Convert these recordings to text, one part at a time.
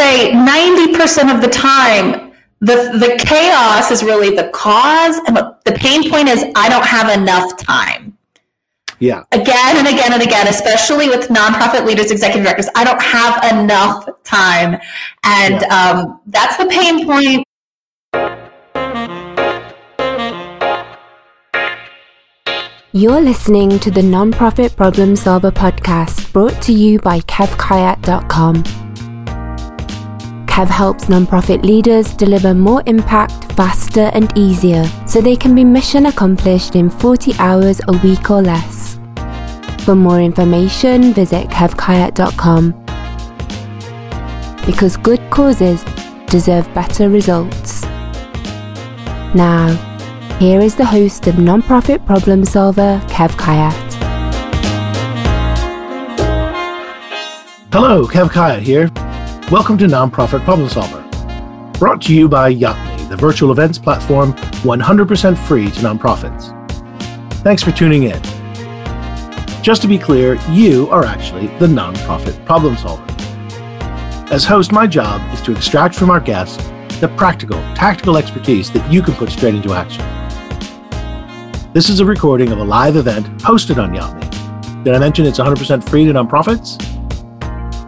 say 90% of the time, the, the chaos is really the cause. And the pain point is I don't have enough time. Yeah. Again and again and again, especially with nonprofit leaders, executive directors, I don't have enough time. And yeah. um, that's the pain point. You're listening to the Nonprofit Problem Solver podcast brought to you by KevKayat.com. Kev helps nonprofit leaders deliver more impact faster and easier so they can be mission accomplished in 40 hours a week or less. For more information, visit KevKayat.com. Because good causes deserve better results. Now, here is the host of Nonprofit Problem Solver, Kev Kayat. Hello, Kev Kayat here. Welcome to Nonprofit Problem Solver. Brought to you by Yotme, the virtual events platform 100% free to nonprofits. Thanks for tuning in. Just to be clear, you are actually the nonprofit problem solver. As host, my job is to extract from our guests the practical, tactical expertise that you can put straight into action. This is a recording of a live event hosted on Yotme. Did I mention it's 100% free to nonprofits?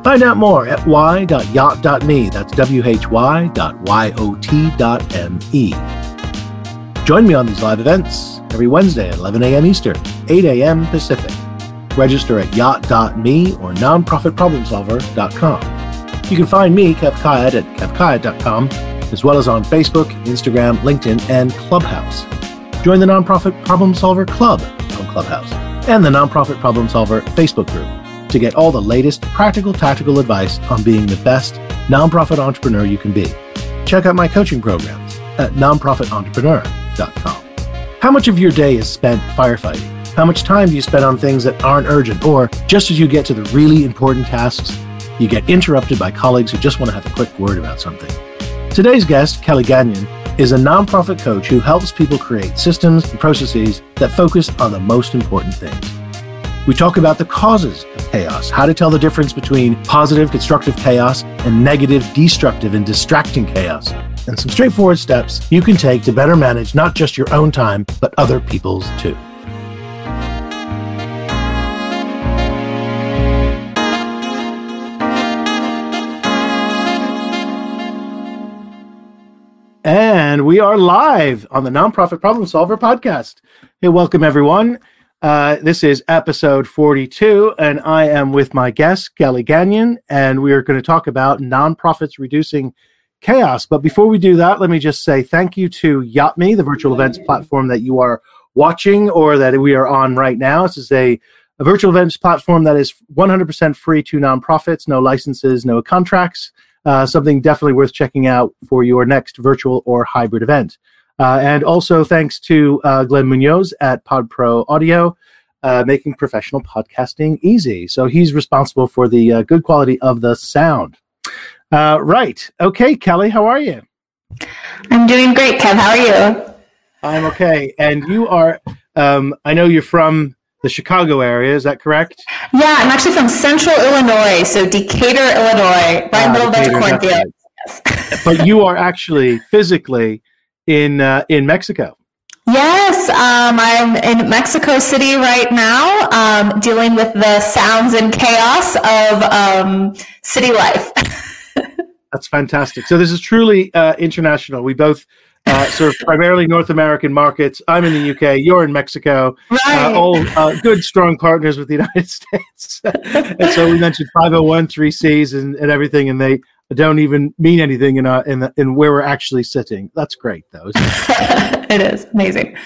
Find out more at why.yot.me. That's W-H-Y dot Y-O-T dot M-E. Join me on these live events every Wednesday at 11 a.m. Eastern, 8 a.m. Pacific. Register at yot.me or nonprofitproblemsolver.com. You can find me, Kev Kayat, at kevkayat.com, as well as on Facebook, Instagram, LinkedIn, and Clubhouse. Join the Nonprofit Problem Solver Club on Clubhouse and the Nonprofit Problem Solver Facebook group to get all the latest practical tactical advice on being the best nonprofit entrepreneur you can be. Check out my coaching programs at nonprofitentrepreneur.com. How much of your day is spent firefighting? How much time do you spend on things that aren't urgent? Or just as you get to the really important tasks, you get interrupted by colleagues who just want to have a quick word about something. Today's guest, Kelly Gagnon, is a nonprofit coach who helps people create systems and processes that focus on the most important things. We talk about the causes of chaos, how to tell the difference between positive, constructive chaos and negative, destructive, and distracting chaos, and some straightforward steps you can take to better manage not just your own time, but other people's too. And we are live on the Nonprofit Problem Solver podcast. Hey, welcome everyone. Uh, this is episode 42, and I am with my guest, Kelly Gagnon, and we are going to talk about nonprofits reducing chaos. But before we do that, let me just say thank you to Yotme, the virtual events platform that you are watching or that we are on right now. This is a, a virtual events platform that is 100% free to nonprofits, no licenses, no contracts uh, something definitely worth checking out for your next virtual or hybrid event. Uh, and also thanks to uh, Glenn Munoz at PodPro Audio, uh, making professional podcasting easy. So he's responsible for the uh, good quality of the sound. Uh, right. Okay, Kelly, how are you? I'm doing great, Kev. How are you? I'm okay. And you are, um, I know you're from the Chicago area. Is that correct? Yeah, I'm actually from Central Illinois, so Decatur, Illinois, right uh, in the middle of the cornfield. Yes. but you are actually physically in uh, in Mexico. Yes, um, I'm in Mexico City right now, um, dealing with the sounds and chaos of um, city life. That's fantastic. So this is truly uh, international. We both uh, of primarily North American markets. I'm in the UK. You're in Mexico. Uh, right. Uh, all uh, good, strong partners with the United States. and so we mentioned 501 3Cs and, and everything, and they don't even mean anything in, in, the, in where we're actually sitting. That's great, though. It? it is amazing.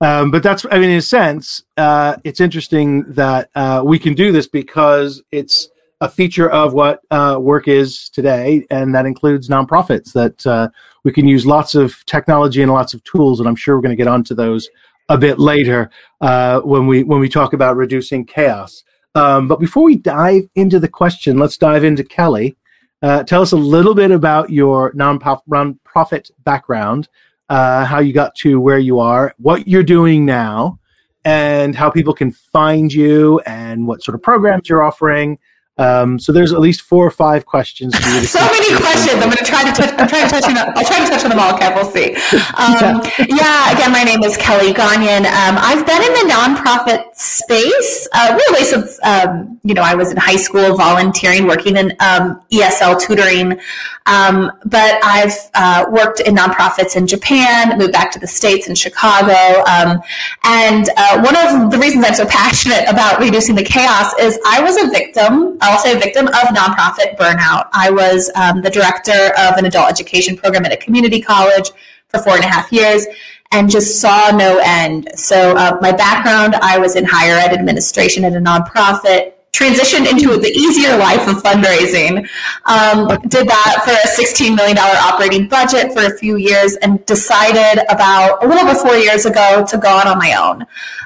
Um, but that's, I mean, in a sense, uh, it's interesting that uh, we can do this because it's a feature of what uh, work is today, and that includes nonprofits. That uh, we can use lots of technology and lots of tools, and I'm sure we're going to get onto those a bit later uh, when we when we talk about reducing chaos. Um, but before we dive into the question, let's dive into Kelly. Uh, tell us a little bit about your nonprofit background, uh, how you got to where you are, what you're doing now, and how people can find you, and what sort of programs you're offering Um, so there's at least four or five questions. For you to so many questions. I'm going to try to touch. I'm trying to touch. On, I'll try to touch on them all. Kev, we'll see. Um, yeah. Again, my name is Kelly Gagnon. Um, I've been in the nonprofit space uh, really since um, you know I was in high school, volunteering, working in um, ESL tutoring. Um, but I've uh, worked in nonprofits in Japan, moved back to the states in Chicago, um, and uh, one of the reasons I'm so passionate about reducing the chaos is I was a victim also a victim of nonprofit burnout. I was um, the director of an adult education program at a community college for four and a half years and just saw no end. So, uh, my background I was in higher ed administration at a nonprofit, transitioned into the easier life of fundraising. Um, did that for a $16 million operating budget for a few years and decided about a little over four years ago to go out on my own.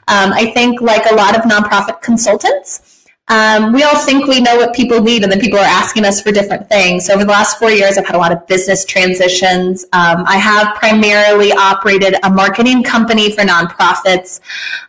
Um, I think, like a lot of nonprofit consultants, um, we all think we know what people need, and then people are asking us for different things. So over the last four years, I've had a lot of business transitions. Um, I have primarily operated a marketing company for nonprofits,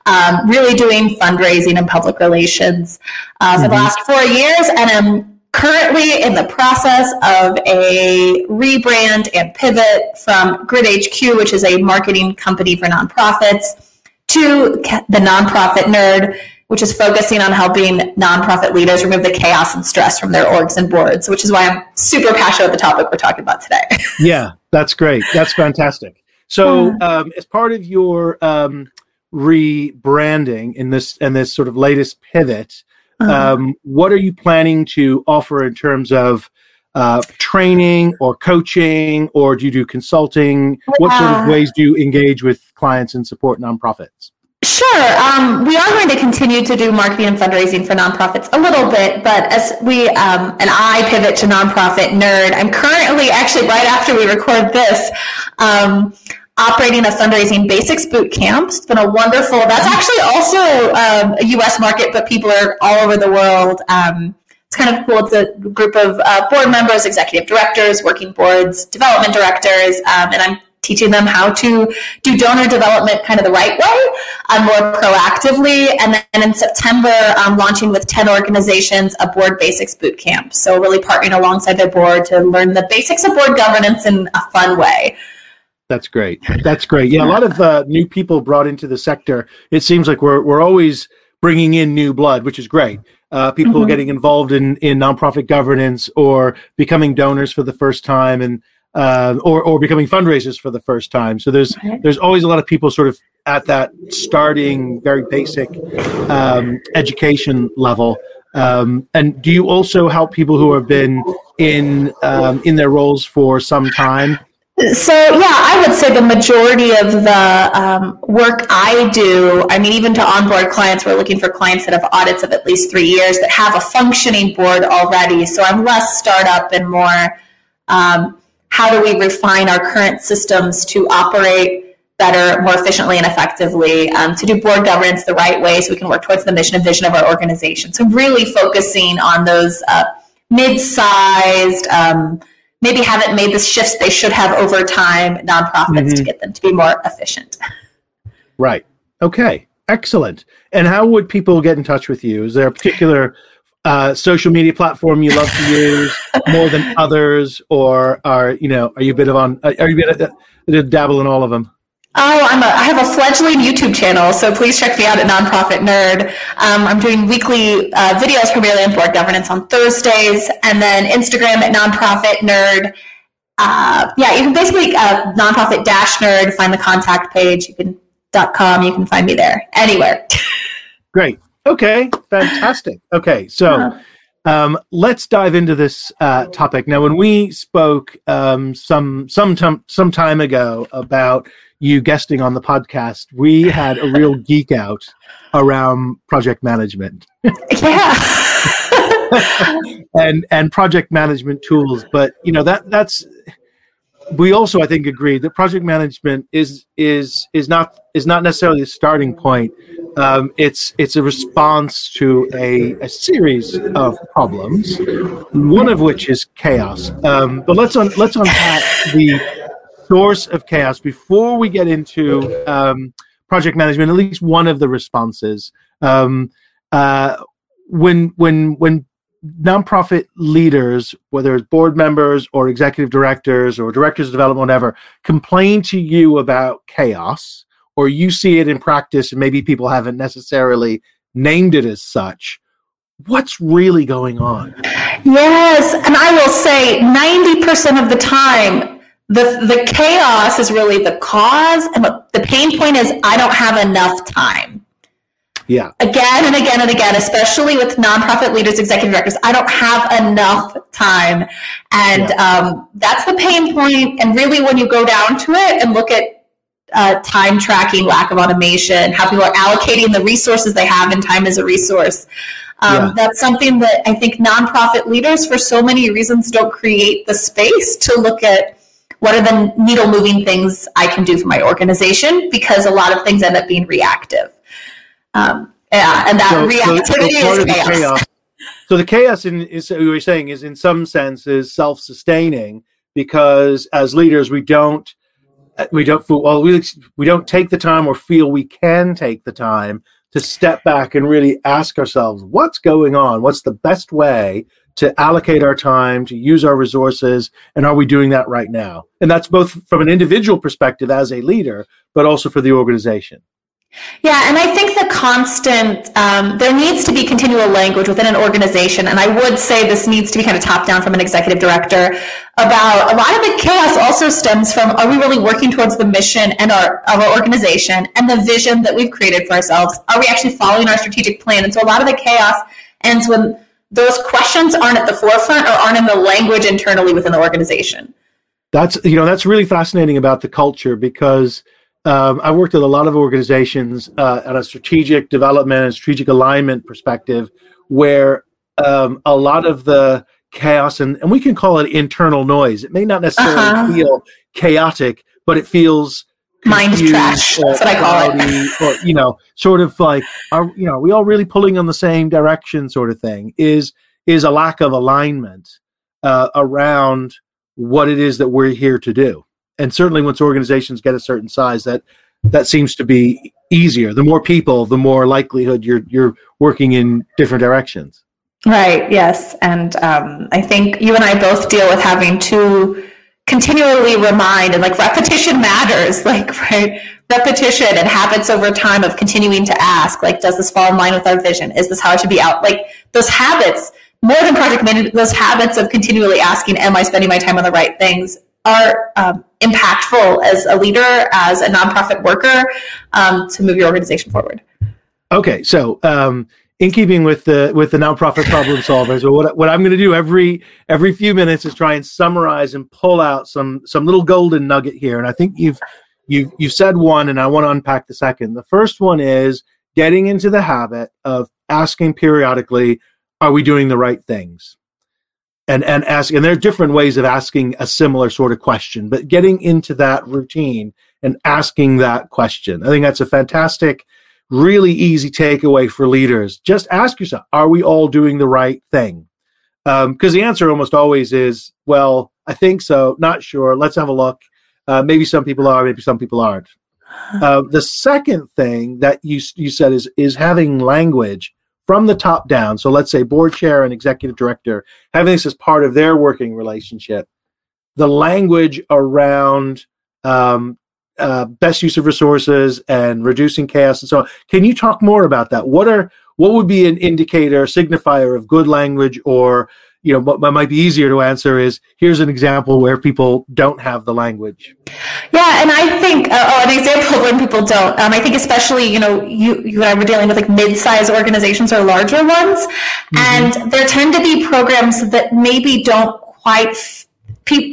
um, really doing fundraising and public relations uh, for mm-hmm. the last four years, and I'm currently in the process of a rebrand and pivot from Grid HQ, which is a marketing company for nonprofits, to the nonprofit nerd which is focusing on helping nonprofit leaders remove the chaos and stress from their orgs and boards, which is why I'm super passionate about the topic we're talking about today. yeah, that's great. That's fantastic. So, um, as part of your um, rebranding in this and this sort of latest pivot, uh-huh. um, what are you planning to offer in terms of uh, training or coaching, or do you do consulting? What sort of ways do you engage with clients and support nonprofits? Sure. Um, we are going to continue to do marketing and fundraising for nonprofits a little bit, but as we um, and I pivot to nonprofit nerd, I'm currently actually right after we record this. Um, operating a fundraising basics boot camp. It's been a wonderful. That's actually also um, a U.S. market, but people are all over the world. Um, it's kind of cool. It's a group of uh, board members, executive directors, working boards, development directors, um, and I'm teaching them how to do donor development kind of the right way and more proactively. And then in September, I'm launching with 10 organizations a board basics boot camp. So really partnering alongside their board to learn the basics of board governance in a fun way. That's great. That's great. Yeah, a lot of uh, new people brought into the sector. It seems like we're we're always bringing in new blood, which is great. Uh, people mm-hmm. getting involved in in nonprofit governance or becoming donors for the first time, and uh, or or becoming fundraisers for the first time. So there's there's always a lot of people sort of at that starting very basic um, education level. Um, and do you also help people who have been in um, in their roles for some time? So yeah, I would say the majority of the um, work I do. I mean, even to onboard clients, we're looking for clients that have audits of at least three years that have a functioning board already. So I'm less startup and more um, how do we refine our current systems to operate better, more efficiently, and effectively, um, to do board governance the right way so we can work towards the mission and vision of our organization. So, really focusing on those uh, mid sized, um, maybe haven't made the shifts they should have over time nonprofits mm-hmm. to get them to be more efficient. Right. Okay. Excellent. And how would people get in touch with you? Is there a particular uh, social media platform you love to use more than others, or are you know are you a bit of on are you a bit of, a dabble in all of them? Oh, I'm a, I have a fledgling YouTube channel, so please check me out at Nonprofit Nerd. Um, I'm doing weekly uh, videos primarily on board governance on Thursdays, and then Instagram at Nonprofit Nerd. Uh, yeah, you can basically uh, nonprofit dash nerd find the contact page. You can dot com. You can find me there anywhere. Great. Okay, fantastic. Okay, so um, let's dive into this uh, topic now. When we spoke um, some some time some time ago about you guesting on the podcast, we had a real geek out around project management. yeah. and and project management tools, but you know that that's we also I think agree that project management is is is not is not necessarily a starting point um, it's it's a response to a, a series of problems, one of which is chaos. Um, but let's un, let's unpack the source of chaos before we get into um, project management. At least one of the responses. Um, uh, when when when nonprofit leaders, whether it's board members or executive directors or directors of development, whatever, complain to you about chaos, or you see it in practice and maybe people haven't necessarily named it as such, what's really going on? Yes, and I will say 90% of the time, the, the chaos is really the cause, and the pain point is I don't have enough time. Yeah. Again and again and again, especially with nonprofit leaders, executive directors, I don't have enough time. And yeah. um, that's the pain point. And really, when you go down to it and look at uh, time tracking, lack of automation, how people are allocating the resources they have, and time as a resource. Um, yeah. That's something that I think nonprofit leaders, for so many reasons, don't create the space to look at what are the needle moving things I can do for my organization because a lot of things end up being reactive. Um, yeah, and that so, reactivity so, so is chaos. chaos. So the chaos in, is what you're saying is in some sense is self-sustaining because as leaders we don't we don't well we, we don't take the time or feel we can take the time to step back and really ask ourselves what's going on what's the best way to allocate our time to use our resources and are we doing that right now and that's both from an individual perspective as a leader but also for the organization yeah, and I think the constant, um, there needs to be continual language within an organization. And I would say this needs to be kind of top down from an executive director about a lot of the chaos also stems from are we really working towards the mission and our, of our organization and the vision that we've created for ourselves? Are we actually following our strategic plan? And so a lot of the chaos ends when those questions aren't at the forefront or aren't in the language internally within the organization. That's, you know, that's really fascinating about the culture because um, I've worked with a lot of organizations uh, at a strategic development and strategic alignment perspective, where um, a lot of the chaos and, and we can call it internal noise. It may not necessarily uh-huh. feel chaotic, but it feels mind trash. That's what I call it. Or you know, sort of like are you know, are we all really pulling in the same direction, sort of thing. Is is a lack of alignment uh, around what it is that we're here to do and certainly once organizations get a certain size, that that seems to be easier. The more people, the more likelihood you're you're working in different directions. Right. Yes, and um, I think you and I both deal with having to continually remind and like repetition matters like right repetition and habits over time of continuing to ask like does this fall in line with our vision is this how it should be out like those habits more than project management those habits of continually asking am i spending my time on the right things are um, impactful as a leader, as a nonprofit worker, um, to move your organization forward. Okay, so um, in keeping with the with the nonprofit problem solvers, what what I'm going to do every every few minutes is try and summarize and pull out some some little golden nugget here. And I think you've you've you've said one, and I want to unpack the second. The first one is getting into the habit of asking periodically, "Are we doing the right things?" And and ask and there are different ways of asking a similar sort of question but getting into that routine and asking that question i think that's a fantastic really easy takeaway for leaders. Just ask yourself are we all doing the right thing? Because um, the answer almost always is well i think so not sure let's have a look. Uh, maybe some people are maybe some people aren't. Uh, the second thing that you you said is is having language from the top down. So let's say board chair and executive director having this as part of their working relationship. The language around um, uh, best use of resources and reducing chaos and so on. Can you talk more about that? What are what would be an indicator, signifier of good language or you know, what might be easier to answer is here's an example where people don't have the language. Yeah, and I think uh, oh, an example when people don't. Um, I think especially you know you you and I were dealing with like mid-sized organizations or larger ones, mm-hmm. and there tend to be programs that maybe don't quite.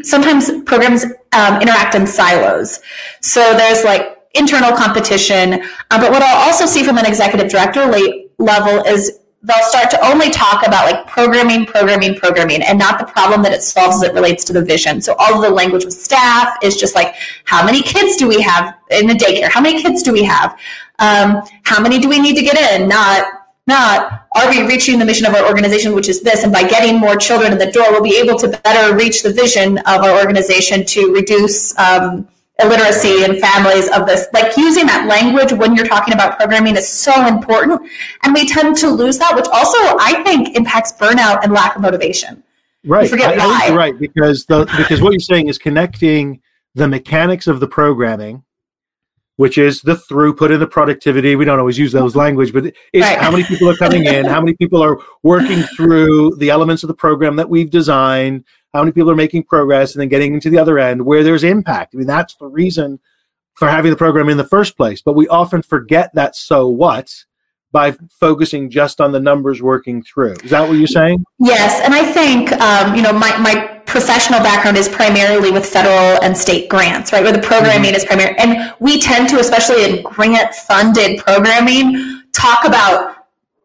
sometimes programs um, interact in silos, so there's like internal competition. Uh, but what I'll also see from an executive director level is they'll start to only talk about like programming, programming, programming, and not the problem that it solves as it relates to the vision. So all of the language with staff is just like, how many kids do we have in the daycare? How many kids do we have? Um, how many do we need to get in? Not, not, are we reaching the mission of our organization, which is this? And by getting more children in the door, we'll be able to better reach the vision of our organization to reduce um, illiteracy and families of this like using that language when you're talking about programming is so important and we tend to lose that which also i think impacts burnout and lack of motivation right forget I, why. I right because the because what you're saying is connecting the mechanics of the programming which is the throughput and the productivity. We don't always use those language, but it's right. how many people are coming in, how many people are working through the elements of the program that we've designed, how many people are making progress and then getting into the other end where there's impact. I mean, that's the reason for having the program in the first place. But we often forget that so what by focusing just on the numbers working through. Is that what you're saying? Yes. And I think, um, you know, my, my professional background is primarily with federal and state grants, right? Where the programming mm-hmm. is primary. And we tend to, especially in grant funded programming, talk about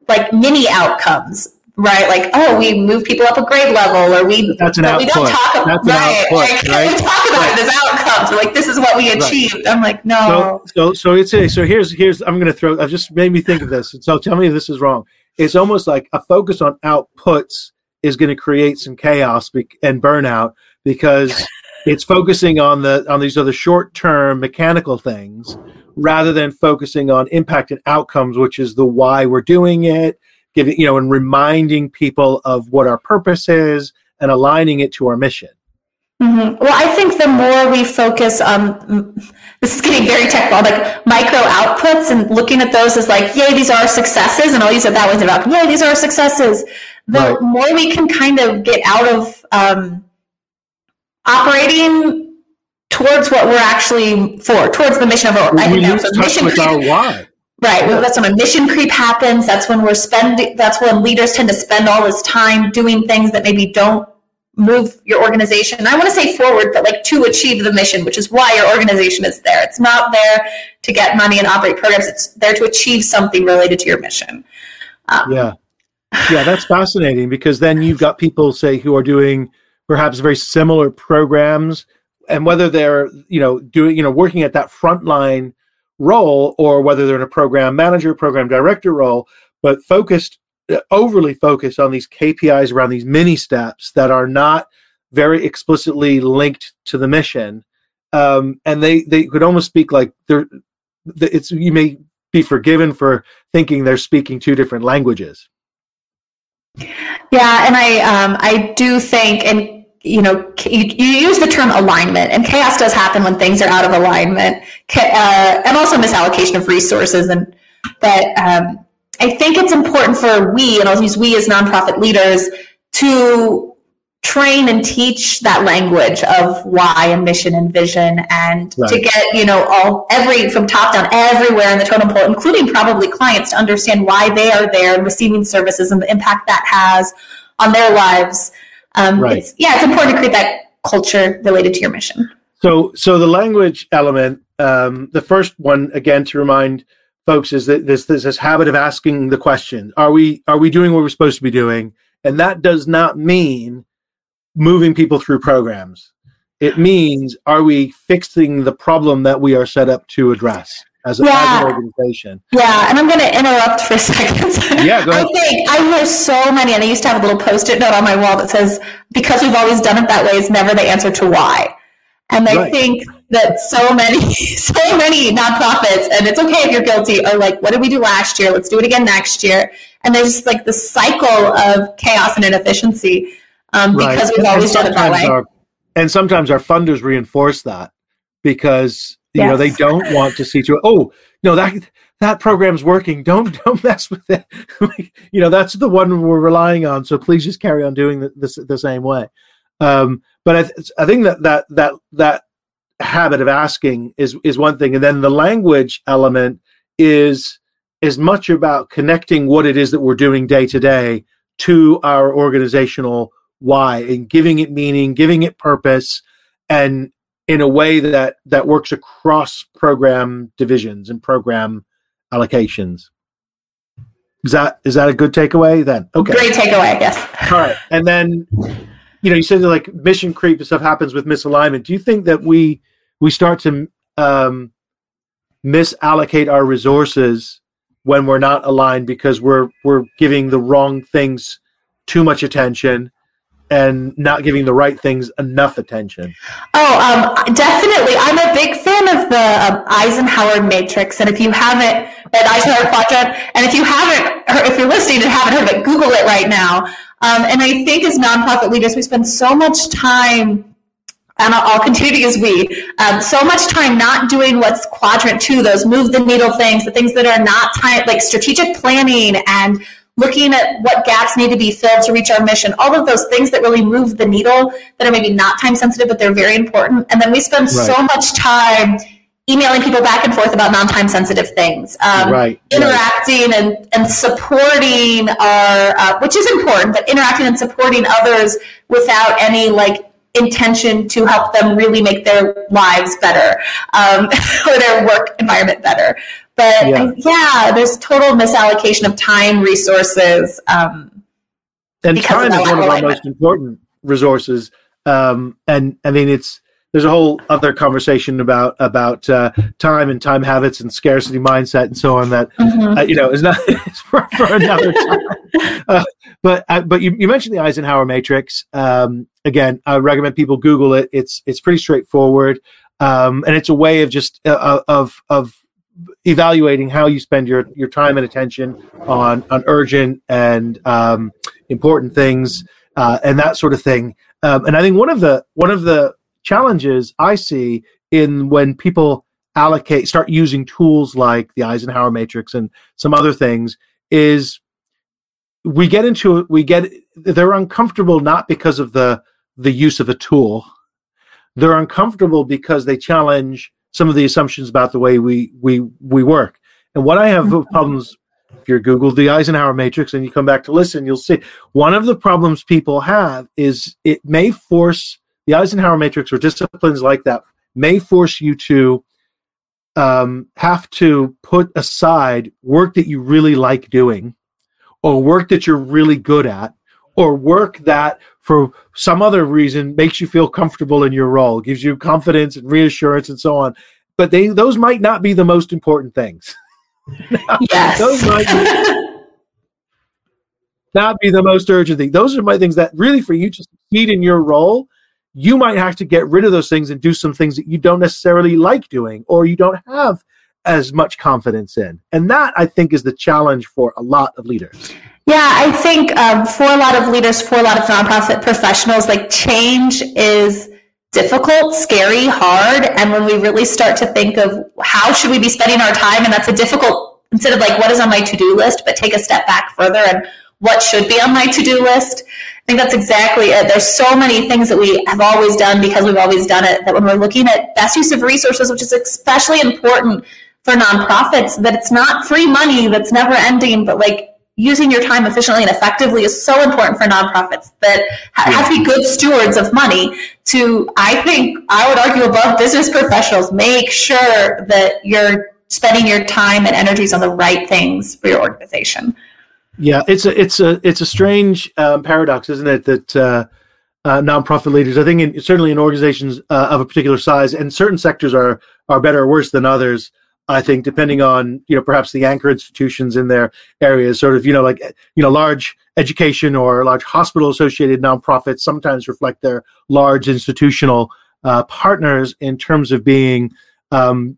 like mini outcomes right? Like, oh, we move people up a grade level, or we that's an output. We don't talk about that's right. Output, like, right? We talk about right. it as outcomes. We're like, this is what we achieved. Right. I'm like, no. So, so, so it's a, so here's here's I'm going to throw. I've just made me think of this. So tell me if this is wrong. It's almost like a focus on outputs is going to create some chaos and burnout because it's focusing on the on these other short term mechanical things rather than focusing on impact and outcomes, which is the why we're doing it giving you know and reminding people of what our purpose is and aligning it to our mission mm-hmm. well i think the more we focus on this is getting very technical like micro outputs and looking at those as like yay these are successes and i'll use it that way about yay these are successes the right. more we can kind of get out of um, operating towards what we're actually for, towards the mission of our. I think that's mission. With our why. Right. Well, that's when a mission creep happens. That's when we're spending, that's when leaders tend to spend all this time doing things that maybe don't move your organization. I want to say forward, but like to achieve the mission, which is why your organization is there. It's not there to get money and operate programs. It's there to achieve something related to your mission. Um, yeah. Yeah, that's fascinating because then you've got people say who are doing perhaps very similar programs and whether they're, you know, doing, you know, working at that front line role or whether they're in a program manager, program director role, but focused, uh, overly focused on these KPIs around these mini steps that are not very explicitly linked to the mission. Um, and they, they could almost speak like they're, it's, you may be forgiven for thinking they're speaking two different languages. Yeah, and I um, I do think, and you know, you, you, use the term alignment, and chaos does happen when things are out of alignment, uh, and also misallocation of resources. And but um, I think it's important for we, and I'll use we as nonprofit leaders, to train and teach that language of why and mission and vision, and right. to get you know all every from top down everywhere in the totem pole, including probably clients, to understand why they are there and receiving services and the impact that has on their lives um, right. It's, yeah, it's important to create that culture related to your mission. So, so the language element, um, the first one again to remind folks is that this, this this habit of asking the question: Are we are we doing what we're supposed to be doing? And that does not mean moving people through programs. It means are we fixing the problem that we are set up to address? as, a, yeah. as an organization. Yeah, and I'm going to interrupt for a second. Yeah, go ahead. I think I hear so many, and I used to have a little post-it note on my wall that says, "Because we've always done it that way is never the answer to why." And I right. think that so many, so many nonprofits, and it's okay if you're guilty, are like, "What did we do last year? Let's do it again next year." And there's just like the cycle of chaos and inefficiency um, right. because we've always done it that way. Our, and sometimes our funders reinforce that because you yes. know, they don't want to see to oh no that that program's working. Don't don't mess with it. you know, that's the one we're relying on. So please just carry on doing the, this the same way. Um, but I, th- I think that that that that habit of asking is is one thing, and then the language element is is much about connecting what it is that we're doing day to day to our organizational why and giving it meaning, giving it purpose, and in a way that that works across program divisions and program allocations. Is that is that a good takeaway then? Okay. Great takeaway, yes. All right. And then you know, you said that like mission creep and stuff happens with misalignment. Do you think that we we start to um misallocate our resources when we're not aligned because we're we're giving the wrong things too much attention and not giving the right things enough attention? Oh, um, definitely. I'm a big fan of the um, Eisenhower matrix. And if you haven't, that Eisenhower quadrant, and if you haven't, if you're listening and haven't heard of it, Google it right now. Um, and I think as nonprofit leaders, we spend so much time and I'll, continue to use we, um, so much time not doing what's quadrant two, those move the needle things, the things that are not time, like strategic planning and looking at what gaps need to be filled to reach our mission, all of those things that really move the needle that are maybe not time sensitive, but they're very important. And then we spend right. so much time emailing people back and forth about non-time sensitive things um, right interacting right. and, and supporting our uh, which is important but interacting and supporting others without any like intention to help them really make their lives better um, or their work environment better but yeah. yeah. there's total misallocation of time resources. Um, and time is one of our most important resources. Um, and I mean, it's there's a whole other conversation about about uh, time and time habits and scarcity mindset and so on that mm-hmm. uh, you know is not for, for, another time. Uh, but uh, but you, you mentioned the Eisenhower matrix. Um, again, I recommend people Google it. It's it's pretty straightforward, um, and it's a way of just uh, of of evaluating how you spend your, your time and attention on on urgent and um, important things uh, and that sort of thing. Um, and I think one of the one of the challenges I see in when people allocate start using tools like the Eisenhower matrix and some other things is we get into we get they're uncomfortable not because of the the use of a tool they're uncomfortable because they challenge some of the assumptions about the way we we we work. And what I have mm-hmm. problems if you Google the Eisenhower matrix and you come back to listen, you'll see one of the problems people have is it may force the Eisenhower matrix or disciplines like that may force you to um, have to put aside work that you really like doing or work that you're really good at or work that for some other reason makes you feel comfortable in your role, gives you confidence and reassurance and so on. But they those might not be the most important things. yes. those might be, not be the most urgent thing. Those are my things that really for you to succeed in your role, you might have to get rid of those things and do some things that you don't necessarily like doing or you don't have as much confidence in. And that I think is the challenge for a lot of leaders. Yeah, I think um, for a lot of leaders, for a lot of nonprofit professionals, like change is difficult, scary, hard. And when we really start to think of how should we be spending our time, and that's a difficult, instead of like what is on my to-do list, but take a step back further and what should be on my to-do list. I think that's exactly it. There's so many things that we have always done because we've always done it that when we're looking at best use of resources, which is especially important for nonprofits, that it's not free money that's never ending, but like using your time efficiently and effectively is so important for nonprofits that have to be good stewards of money to i think i would argue above business professionals make sure that you're spending your time and energies on the right things for your organization. Yeah it's a it's a it's a strange um, paradox isn't it that uh, uh, nonprofit leaders i think in, certainly in organizations uh, of a particular size and certain sectors are are better or worse than others I think depending on you know perhaps the anchor institutions in their areas, sort of you know like you know large education or large hospital associated nonprofits sometimes reflect their large institutional uh, partners in terms of being um,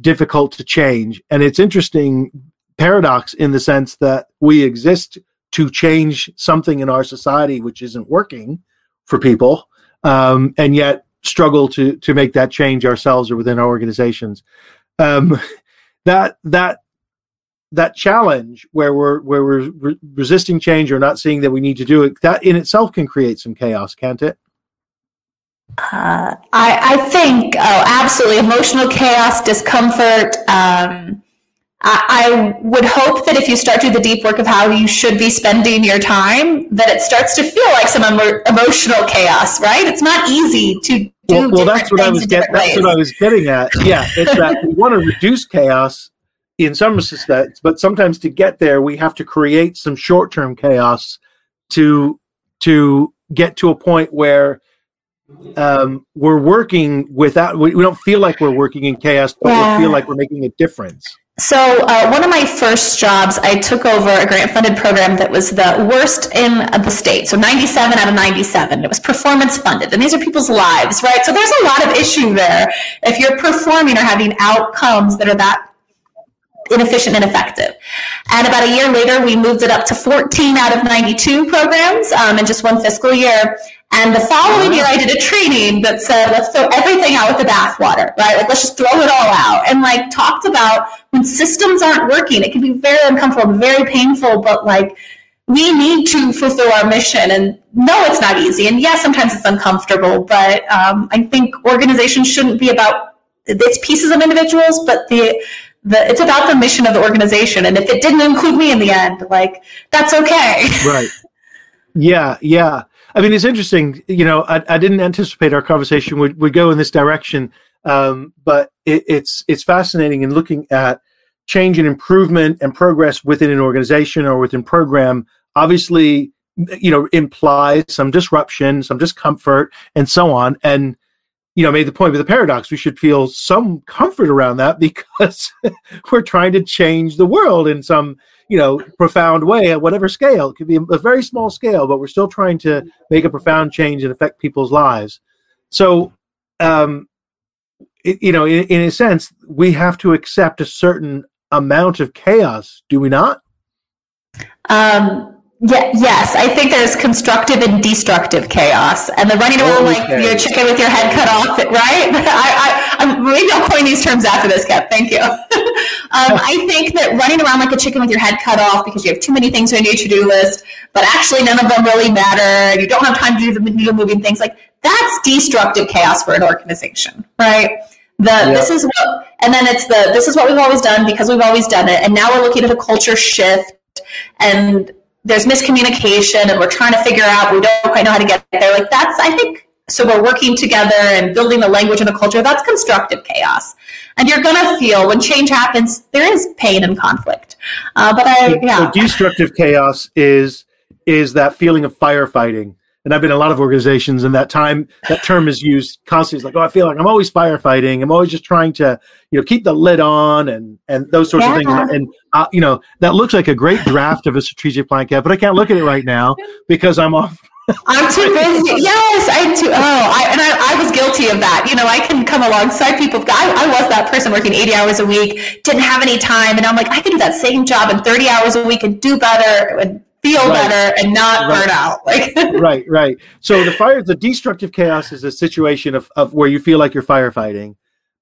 difficult to change. And it's interesting paradox in the sense that we exist to change something in our society which isn't working for people, um, and yet struggle to to make that change ourselves or within our organizations um, that that that challenge where we're where we're re- resisting change or not seeing that we need to do it that in itself can create some chaos can't it? Uh, I, I think oh absolutely. Emotional chaos discomfort um, I, I would hope that if you start to do the deep work of how you should be spending your time that it starts to feel like some emotional chaos right? It's not easy to well, well that's what I was getting. That's what I was getting at. Yeah, it's that we want to reduce chaos in some respects, but sometimes to get there, we have to create some short-term chaos to to get to a point where um, we're working without. We, we, don't feel like we're working in chaos, but we feel like we're making a difference. So, uh, one of my first jobs, I took over a grant funded program that was the worst in the state. So, 97 out of 97. It was performance funded. And these are people's lives, right? So, there's a lot of issue there if you're performing or having outcomes that are that inefficient and effective. And about a year later, we moved it up to 14 out of 92 programs um, in just one fiscal year. And the following year, I did a training that said, let's throw everything out with the bathwater, right? Like, let's just throw it all out. And like, talked about when systems aren't working, it can be very uncomfortable, very painful, but like, we need to fulfill our mission. And no, it's not easy. And yes, sometimes it's uncomfortable, but um, I think organizations shouldn't be about it's pieces of individuals, but the the, it's about the mission of the organization. And if it didn't include me in the end, like that's okay. Right. Yeah. Yeah. I mean, it's interesting. You know, I, I didn't anticipate our conversation would, would go in this direction, um, but it, it's it's fascinating in looking at change and improvement and progress within an organization or within program. Obviously, you know, implies some disruption, some discomfort, and so on. And you know, made the point with the paradox. We should feel some comfort around that because we're trying to change the world in some, you know, profound way at whatever scale. It could be a very small scale, but we're still trying to make a profound change and affect people's lives. So, um, it, you know, in, in a sense, we have to accept a certain amount of chaos, do we not? Um, yeah, yes, I think there's constructive and destructive chaos, and the running around okay. like your chicken with your head cut off, right? I, I, maybe I'll coin these terms after this, Kev. Thank you. um, I think that running around like a chicken with your head cut off because you have too many things on your to-do list, but actually none of them really matter, and you don't have time to do the needle moving things, like that's destructive chaos for an organization, right? The this is what, and then it's the this is what we've always done because we've always done it, and now we're looking at a culture shift and there's miscommunication and we're trying to figure out we don't quite know how to get there. Like that's i think so we're working together and building the language and the culture. That's constructive chaos. And you're going to feel when change happens there is pain and conflict. Uh, but i yeah so destructive chaos is is that feeling of firefighting and I've been in a lot of organizations, and that time that term is used constantly. It's like, oh, I feel like I'm always firefighting. I'm always just trying to, you know, keep the lid on and and those sorts yeah. of things. And, and uh, you know, that looks like a great draft of a strategic plan, Kev, but I can't look at it right now because I'm off. I'm too busy. Yes, I'm too. Oh, I, and I, I was guilty of that. You know, I can come alongside people. I, I was that person working 80 hours a week, didn't have any time, and I'm like, I could do that same job in 30 hours a week and do better and feel right. better and not right. burn out. Like right, right. So the fire, the destructive chaos is a situation of, of where you feel like you're firefighting,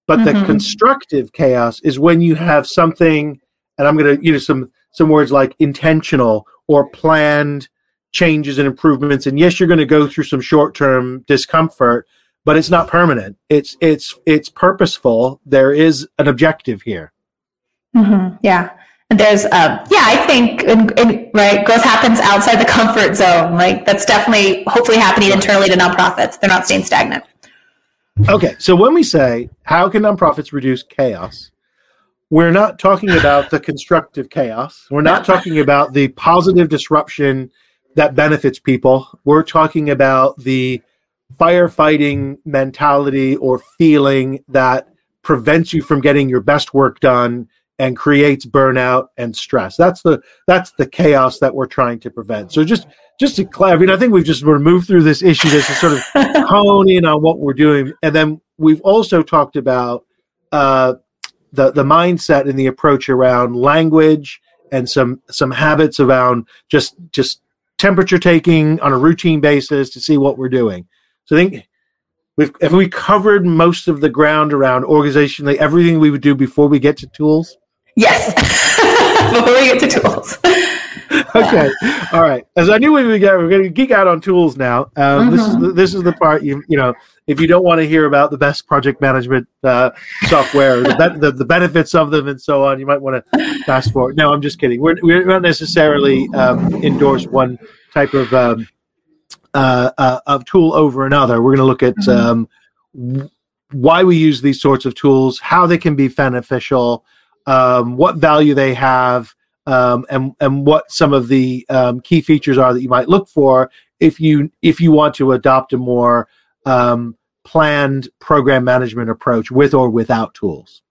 but mm-hmm. the constructive chaos is when you have something, and I'm going to use some some words like intentional or planned changes and improvements. And yes, you're going to go through some short term discomfort, but it's not permanent. It's it's it's purposeful. There is an objective here. Mm-hmm. Yeah there's um, yeah i think in, in, right growth happens outside the comfort zone. Like that's definitely hopefully happening internally to nonprofits. They're not staying stagnant. Okay so when we say how can nonprofits reduce chaos? We're not talking about the constructive chaos. We're not talking about the positive disruption that benefits people. We're talking about the firefighting mentality or feeling that prevents you from getting your best work done and creates burnout and stress. That's the that's the chaos that we're trying to prevent. So just just to clarify, I mean, I think we've just sort of moved through this issue just to sort of hone in on what we're doing, and then we've also talked about uh, the the mindset and the approach around language and some some habits around just just temperature taking on a routine basis to see what we're doing. So I think we've have we covered most of the ground around organizationally everything we would do before we get to tools. Yes. Before we get to tools. okay. All right. As I knew we we're going to geek out on tools now. Um, mm-hmm. This is the, this is the part you you know if you don't want to hear about the best project management uh, software, the, the, the benefits of them, and so on, you might want to fast forward. No, I'm just kidding. We're we're not necessarily um, endorse one type of um, uh, uh, of tool over another. We're going to look at mm-hmm. um, why we use these sorts of tools, how they can be beneficial um, what value they have, um, and and what some of the um, key features are that you might look for if you if you want to adopt a more um, planned program management approach with or without tools.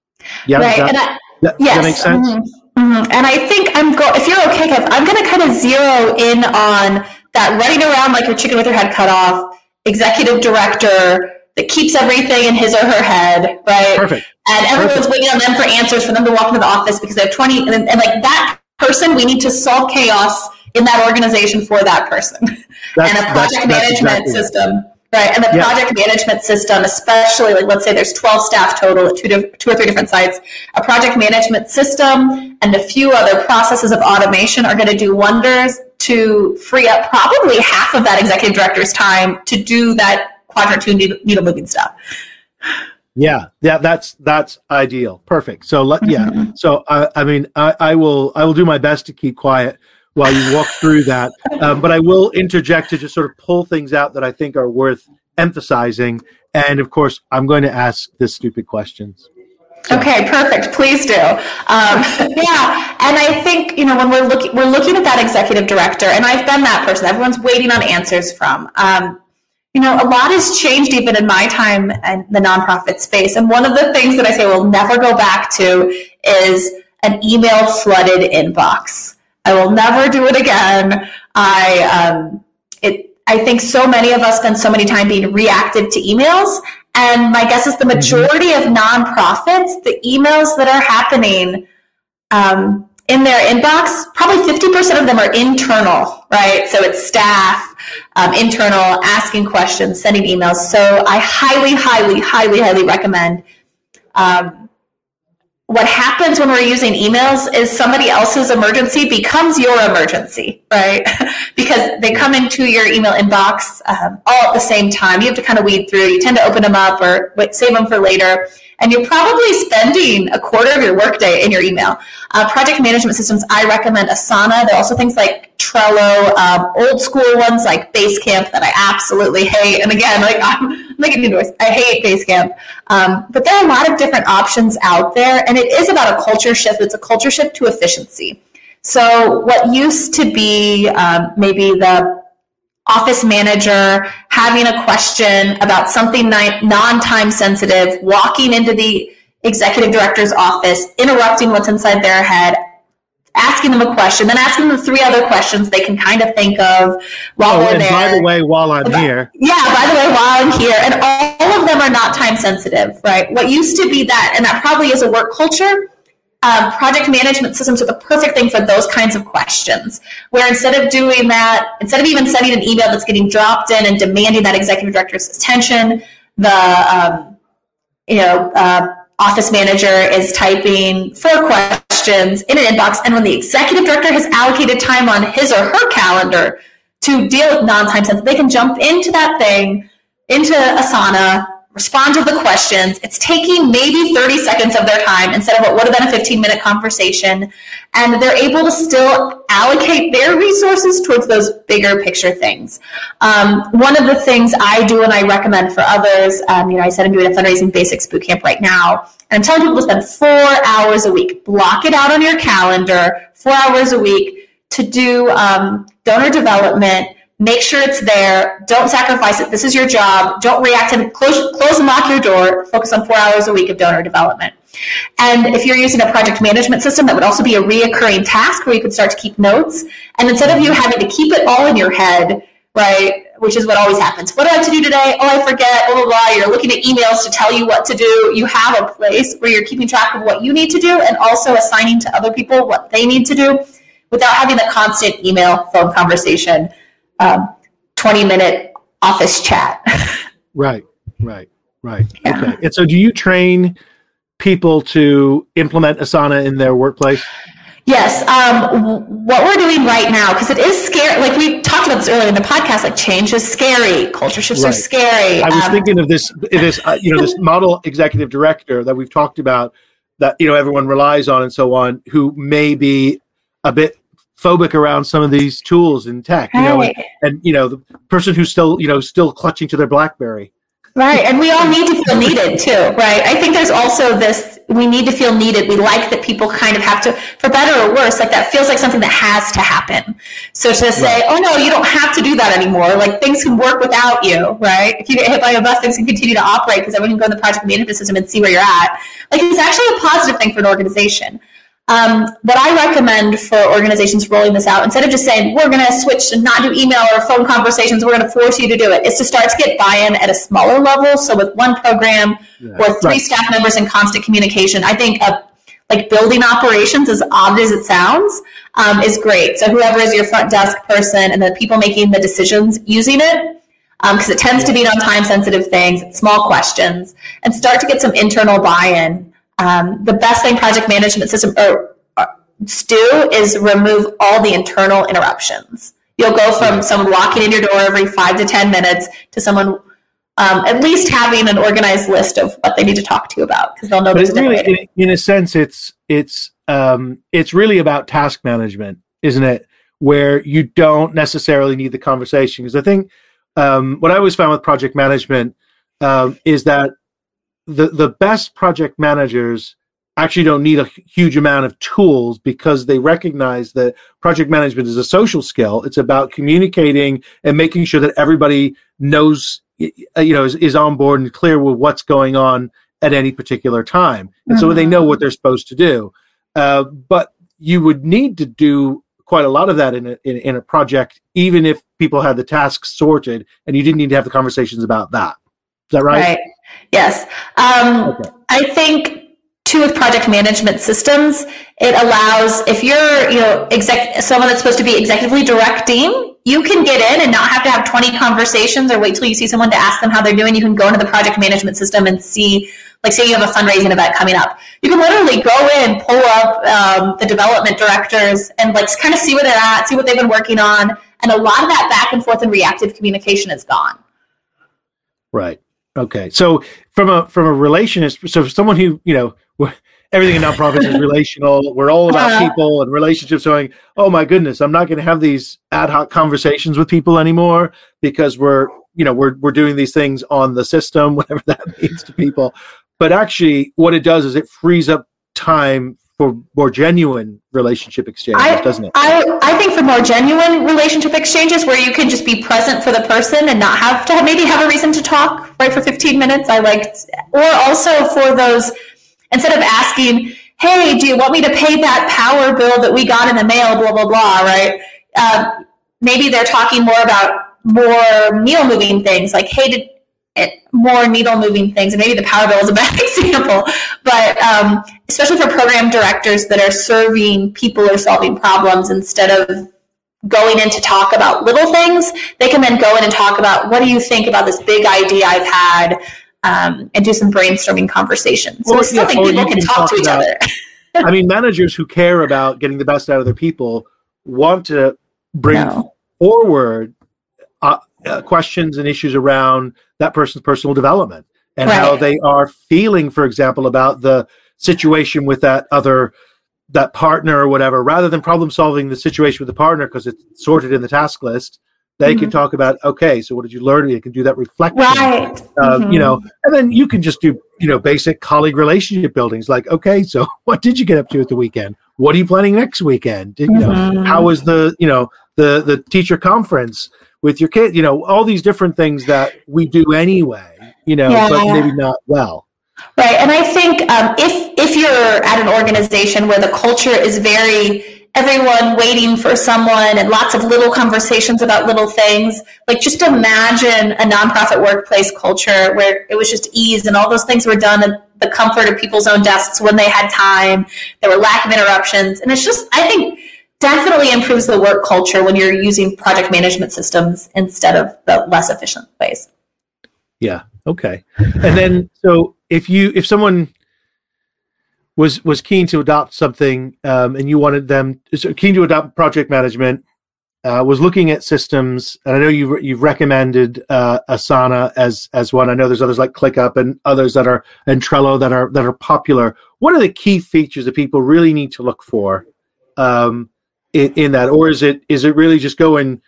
Yeah, right. That- I, That, yes. that makes sense. Mm-hmm. Mm-hmm. And I think I'm go. If you're okay, Kev, I'm going to kind of zero in on that running around like your chicken with your head cut off, executive director that keeps everything in his or her head, right? Perfect. And everyone's waiting on them for answers for them to walk into the office because they have 20, and, and like that person, we need to solve chaos in that organization for that person. That's, and a project that's, management that's exactly system. Right, and the yeah. project management system, especially like let's say there's 12 staff total at two, to, two or three different sites, a project management system and a few other processes of automation are going to do wonders to free up probably half of that executive director's time to do that quadrant two needle moving stuff. Yeah, yeah, that's that's ideal. Perfect. So let yeah. Mm-hmm. So I, I mean, I, I will I will do my best to keep quiet while you walk through that, um, but I will interject to just sort of pull things out that I think are worth emphasizing. And of course, I'm going to ask the stupid questions. So. Okay, perfect. Please do. Um, yeah, and I think you know when we're looking we're looking at that executive director, and I've been that person. Everyone's waiting on answers from. Um, you know, a lot has changed even in my time in the nonprofit space. And one of the things that I say we'll never go back to is an email flooded inbox. I will never do it again. I, um, it, I think so many of us spend so many time being reactive to emails. And my guess is the mm-hmm. majority of nonprofits, the emails that are happening, um, in their inbox, probably 50% of them are internal, right? So it's staff, um, internal, asking questions, sending emails. So I highly, highly, highly, highly recommend. Um, what happens when we're using emails is somebody else's emergency becomes your emergency, right? because they come into your email inbox um, all at the same time. You have to kind of weed through. You tend to open them up or save them for later and you're probably spending a quarter of your workday in your email. Uh, project management systems, I recommend Asana. There are also things like Trello, um, old school ones like Basecamp that I absolutely hate. And again, like I'm making a noise. I hate Basecamp. Um, but there are a lot of different options out there, and it is about a culture shift. It's a culture shift to efficiency. So what used to be um, maybe the office manager having a question about something non-time sensitive, walking into the executive director's office, interrupting what's inside their head, asking them a question, then asking them three other questions they can kind of think of while oh, they're and there. By the way, while I'm here. Yeah, by the way, while I'm here. And all of them are not time sensitive, right? What used to be that, and that probably is a work culture, um, project management systems are the perfect thing for those kinds of questions. Where instead of doing that, instead of even sending an email that's getting dropped in and demanding that executive director's attention, the um, you know uh, office manager is typing four questions in an inbox, and when the executive director has allocated time on his or her calendar to deal with non-time sense, they can jump into that thing, into Asana, respond to the questions. It's taking maybe 30 seconds of their time instead of what would have been a 15 minute conversation. And they're able to still allocate their resources towards those bigger picture things. Um, one of the things I do and I recommend for others, um, you know, I said I'm doing a fundraising basics bootcamp right now. And I'm telling people to spend four hours a week. Block it out on your calendar, four hours a week to do um, donor development Make sure it's there. Don't sacrifice it. This is your job. Don't react and close, close and lock your door. Focus on four hours a week of donor development. And if you're using a project management system, that would also be a reoccurring task where you could start to keep notes. And instead of you having to keep it all in your head, right, which is what always happens. What do I have to do today? Oh, I forget, blah, blah, blah. You're looking at emails to tell you what to do. You have a place where you're keeping track of what you need to do and also assigning to other people what they need to do without having the constant email, phone conversation um, 20 minute office chat. right, right, right. Yeah. Okay. And so do you train people to implement Asana in their workplace? Yes. Um, what we're doing right now, because it is scary, like we talked about this earlier in the podcast, like change is scary, culture shifts right. are scary. I was um, thinking of this, this uh, you know, this model executive director that we've talked about that, you know, everyone relies on and so on, who may be a bit phobic around some of these tools in tech, you know, and, and, you know the person who's still you know still clutching to their BlackBerry. Right. And we all need to feel needed too, right? I think there's also this we need to feel needed. We like that people kind of have to, for better or worse, like that feels like something that has to happen. So to say, right. oh no, you don't have to do that anymore. Like things can work without you, right? If you get hit by a bus, things can continue to operate because everyone can go in the project management system and see where you're at. Like it's actually a positive thing for an organization. Um, but I recommend for organizations rolling this out, instead of just saying, we're going to switch and not do email or phone conversations, we're going to force you to do it, is to start to get buy in at a smaller level. So with one program yeah. or three right. staff members in constant communication, I think a, like building operations, as odd as it sounds, um, is great. So whoever is your front desk person and the people making the decisions using it, because um, it tends to be on time sensitive things, small questions, and start to get some internal buy in um, the best thing project management system or, or do is remove all the internal interruptions. You'll go from someone walking in your door every five to 10 minutes to someone um, at least having an organized list of what they need to talk to you about because they'll know there's really, in, in, a sense, it's, it's, um, it's really about task management, isn't it? Where you don't necessarily need the conversation. Because I think um, what I always found with project management um, is that the the best project managers actually don't need a huge amount of tools because they recognize that project management is a social skill. It's about communicating and making sure that everybody knows, you know, is, is on board and clear with what's going on at any particular time. And mm-hmm. so they know what they're supposed to do. Uh, but you would need to do quite a lot of that in a, in, in a project, even if people had the tasks sorted and you didn't need to have the conversations about that. Is that right? Right. Yes. Um, okay. I think too with project management systems, it allows if you're you know exec someone that's supposed to be executively directing, you can get in and not have to have 20 conversations or wait till you see someone to ask them how they're doing. You can go into the project management system and see like say you have a fundraising event coming up you can literally go in pull up um, the development directors and like kind of see where they're at see what they've been working on and a lot of that back and forth and reactive communication is gone right Okay, so from a from a relationship, so someone who you know everything in nonprofits is relational. We're all about people and relationships. Going, oh my goodness, I'm not going to have these ad hoc conversations with people anymore because we're you know we're we're doing these things on the system, whatever that means to people. But actually, what it does is it frees up time for more genuine relationship exchanges, I, doesn't it? I, I think for more genuine relationship exchanges where you can just be present for the person and not have to maybe have a reason to talk, right, for 15 minutes. I liked, or also for those, instead of asking, hey, do you want me to pay that power bill that we got in the mail, blah, blah, blah, right? Uh, maybe they're talking more about more meal moving things like, hey, did, more needle moving things. And maybe the power bill is a bad example, but um, especially for program directors that are serving people or solving problems instead of going in to talk about little things, they can then go in and talk about what do you think about this big idea I've had um, and do some brainstorming conversations. So or, it's something yeah, people can, can talk, talk, to each about, other. I mean, managers who care about getting the best out of their people want to bring no. forward uh, uh, questions and issues around that person's personal development and right. how they are feeling, for example, about the situation with that other that partner or whatever, rather than problem solving the situation with the partner because it's sorted in the task list. They mm-hmm. can talk about okay, so what did you learn? You can do that reflection, right? Uh, mm-hmm. You know, and then you can just do you know basic colleague relationship buildings, like okay, so what did you get up to at the weekend? What are you planning next weekend? Did, you mm-hmm. know, how was the you know the the teacher conference? With your kid, you know, all these different things that we do anyway, you know, yeah. but maybe not well. Right, and I think um, if if you're at an organization where the culture is very everyone waiting for someone and lots of little conversations about little things, like just imagine a nonprofit workplace culture where it was just ease and all those things were done in the comfort of people's own desks when they had time. There were lack of interruptions, and it's just I think definitely improves the work culture when you're using project management systems instead of the less efficient ways. Yeah. Okay. And then, so if you, if someone was was keen to adopt something, um, and you wanted them so keen to adopt project management, uh, was looking at systems, and I know you've you've recommended uh, Asana as as one. I know there's others like ClickUp and others that are and Trello that are that are popular. What are the key features that people really need to look for um, in, in that, or is it is it really just going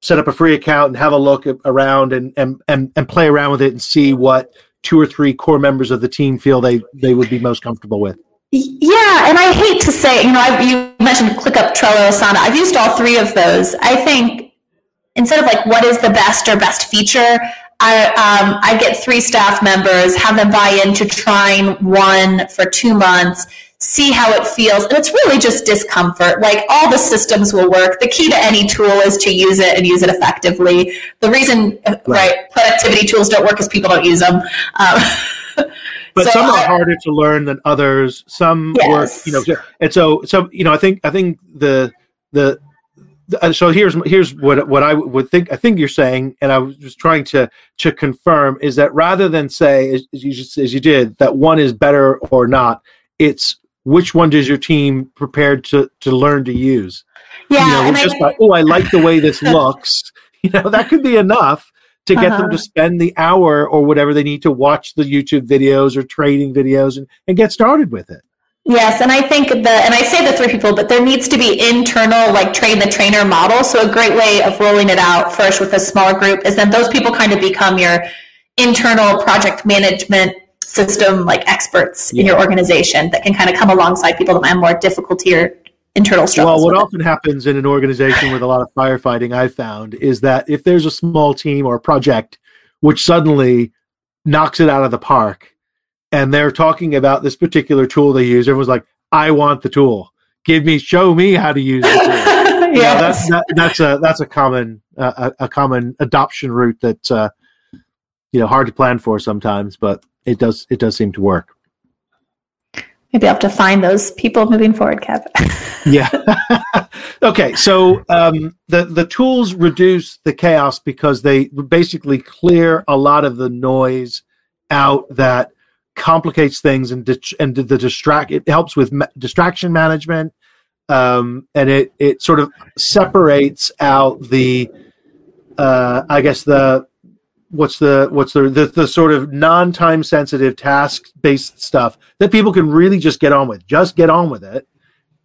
set up a free account and have a look around and, and, and, and play around with it and see what two or three core members of the team feel they, they would be most comfortable with. Yeah, and I hate to say, you know, I've, you mentioned ClickUp, Trello, Asana. I've used all three of those. I think instead of like what is the best or best feature, I um, I get three staff members, have them buy into trying one for two months, see how it feels. And it's really just discomfort. Like all the systems will work. The key to any tool is to use it and use it effectively. The reason, right, right productivity tools don't work is people don't use them. Um, but so, some are harder to learn than others. Some yes. work, you know, and so, so, you know, I think, I think the, the, uh, so here's here's what what I would think I think you're saying, and I was just trying to to confirm is that rather than say as you as you did that one is better or not, it's which one does your team prepared to to learn to use? Yeah, you know, just I, like, oh, I like the way this looks. you know, that could be enough to get uh-huh. them to spend the hour or whatever they need to watch the YouTube videos or training videos and, and get started with it. Yes, and I think the and I say the three people, but there needs to be internal like train the trainer model. So a great way of rolling it out first with a smaller group is then those people kind of become your internal project management system like experts yeah. in your organization that can kind of come alongside people that might have more difficulty or internal struggles. Well, what often happens in an organization with a lot of firefighting, I've found, is that if there's a small team or a project which suddenly knocks it out of the park, and they're talking about this particular tool they use, everyone's like, "I want the tool. Give me, show me how to use it. tool." yes. You that's that, that's a that's a common uh, a, a, common adoption route that uh, you know hard to plan for sometimes, but it does it does seem to work. Maybe I'll have to find those people moving forward, Kev. yeah. okay, so um, the the tools reduce the chaos because they basically clear a lot of the noise out that complicates things and di- and the distract. It helps with ma- distraction management, um, and it it sort of separates out the, uh, I guess the what's the what's the the, the sort of non time sensitive task based stuff that people can really just get on with just get on with it.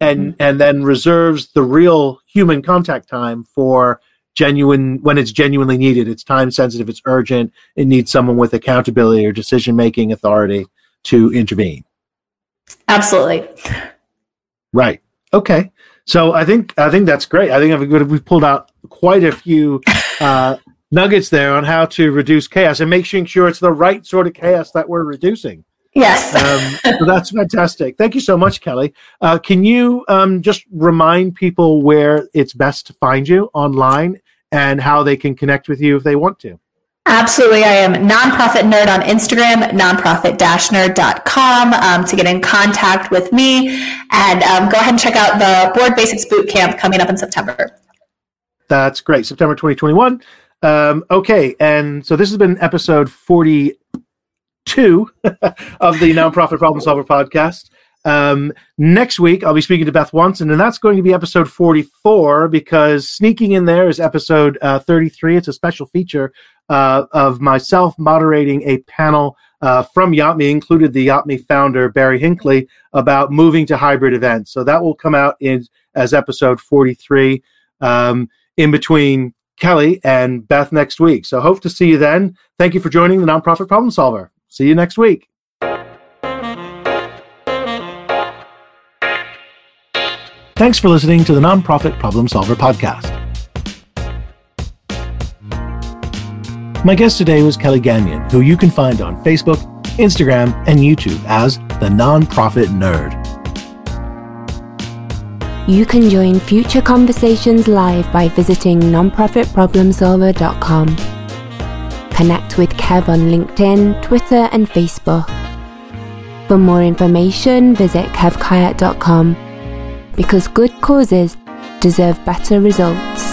And mm-hmm. and then reserves the real human contact time for genuine when it's genuinely needed. It's time sensitive it's urgent it needs someone with accountability or decision making authority to intervene. Absolutely. Right. Okay. So i think i think that's great. I think we've pulled out quite a few uh, nuggets there on how to reduce chaos and making sure it's the right sort of chaos that we're reducing. Yes. um, so that's fantastic. Thank you so much, Kelly. Uh, can you um, just remind people where it's best to find you online and how they can connect with you if they want to? Absolutely. I am nonprofit nerd on Instagram, nonprofit-nerd.com um, to get in contact with me. And um, go ahead and check out the Board Basics Boot Camp coming up in September. That's great. September 2021. Um, okay, and so this has been episode 42 of the Nonprofit Problem Solver podcast. Um, next week, I'll be speaking to Beth Watson, and that's going to be episode 44 because sneaking in there is episode uh, 33. It's a special feature uh, of myself moderating a panel uh, from yot.me, included the yot.me founder, Barry Hinckley, about moving to hybrid events. So that will come out in as episode 43. Um, in between Kelly and Beth next week. So hope to see you then. Thank you for joining the Nonprofit Problem Solver. See you next week. Thanks for listening to the Nonprofit Problem Solver podcast. My guest today was Kelly Gagnon, who you can find on Facebook, Instagram, and YouTube as the Nonprofit Nerd. You can join future conversations live by visiting nonprofitproblemsolver.com. Connect with Kev on LinkedIn, Twitter, and Facebook. For more information, visit kevkayak.com because good causes deserve better results.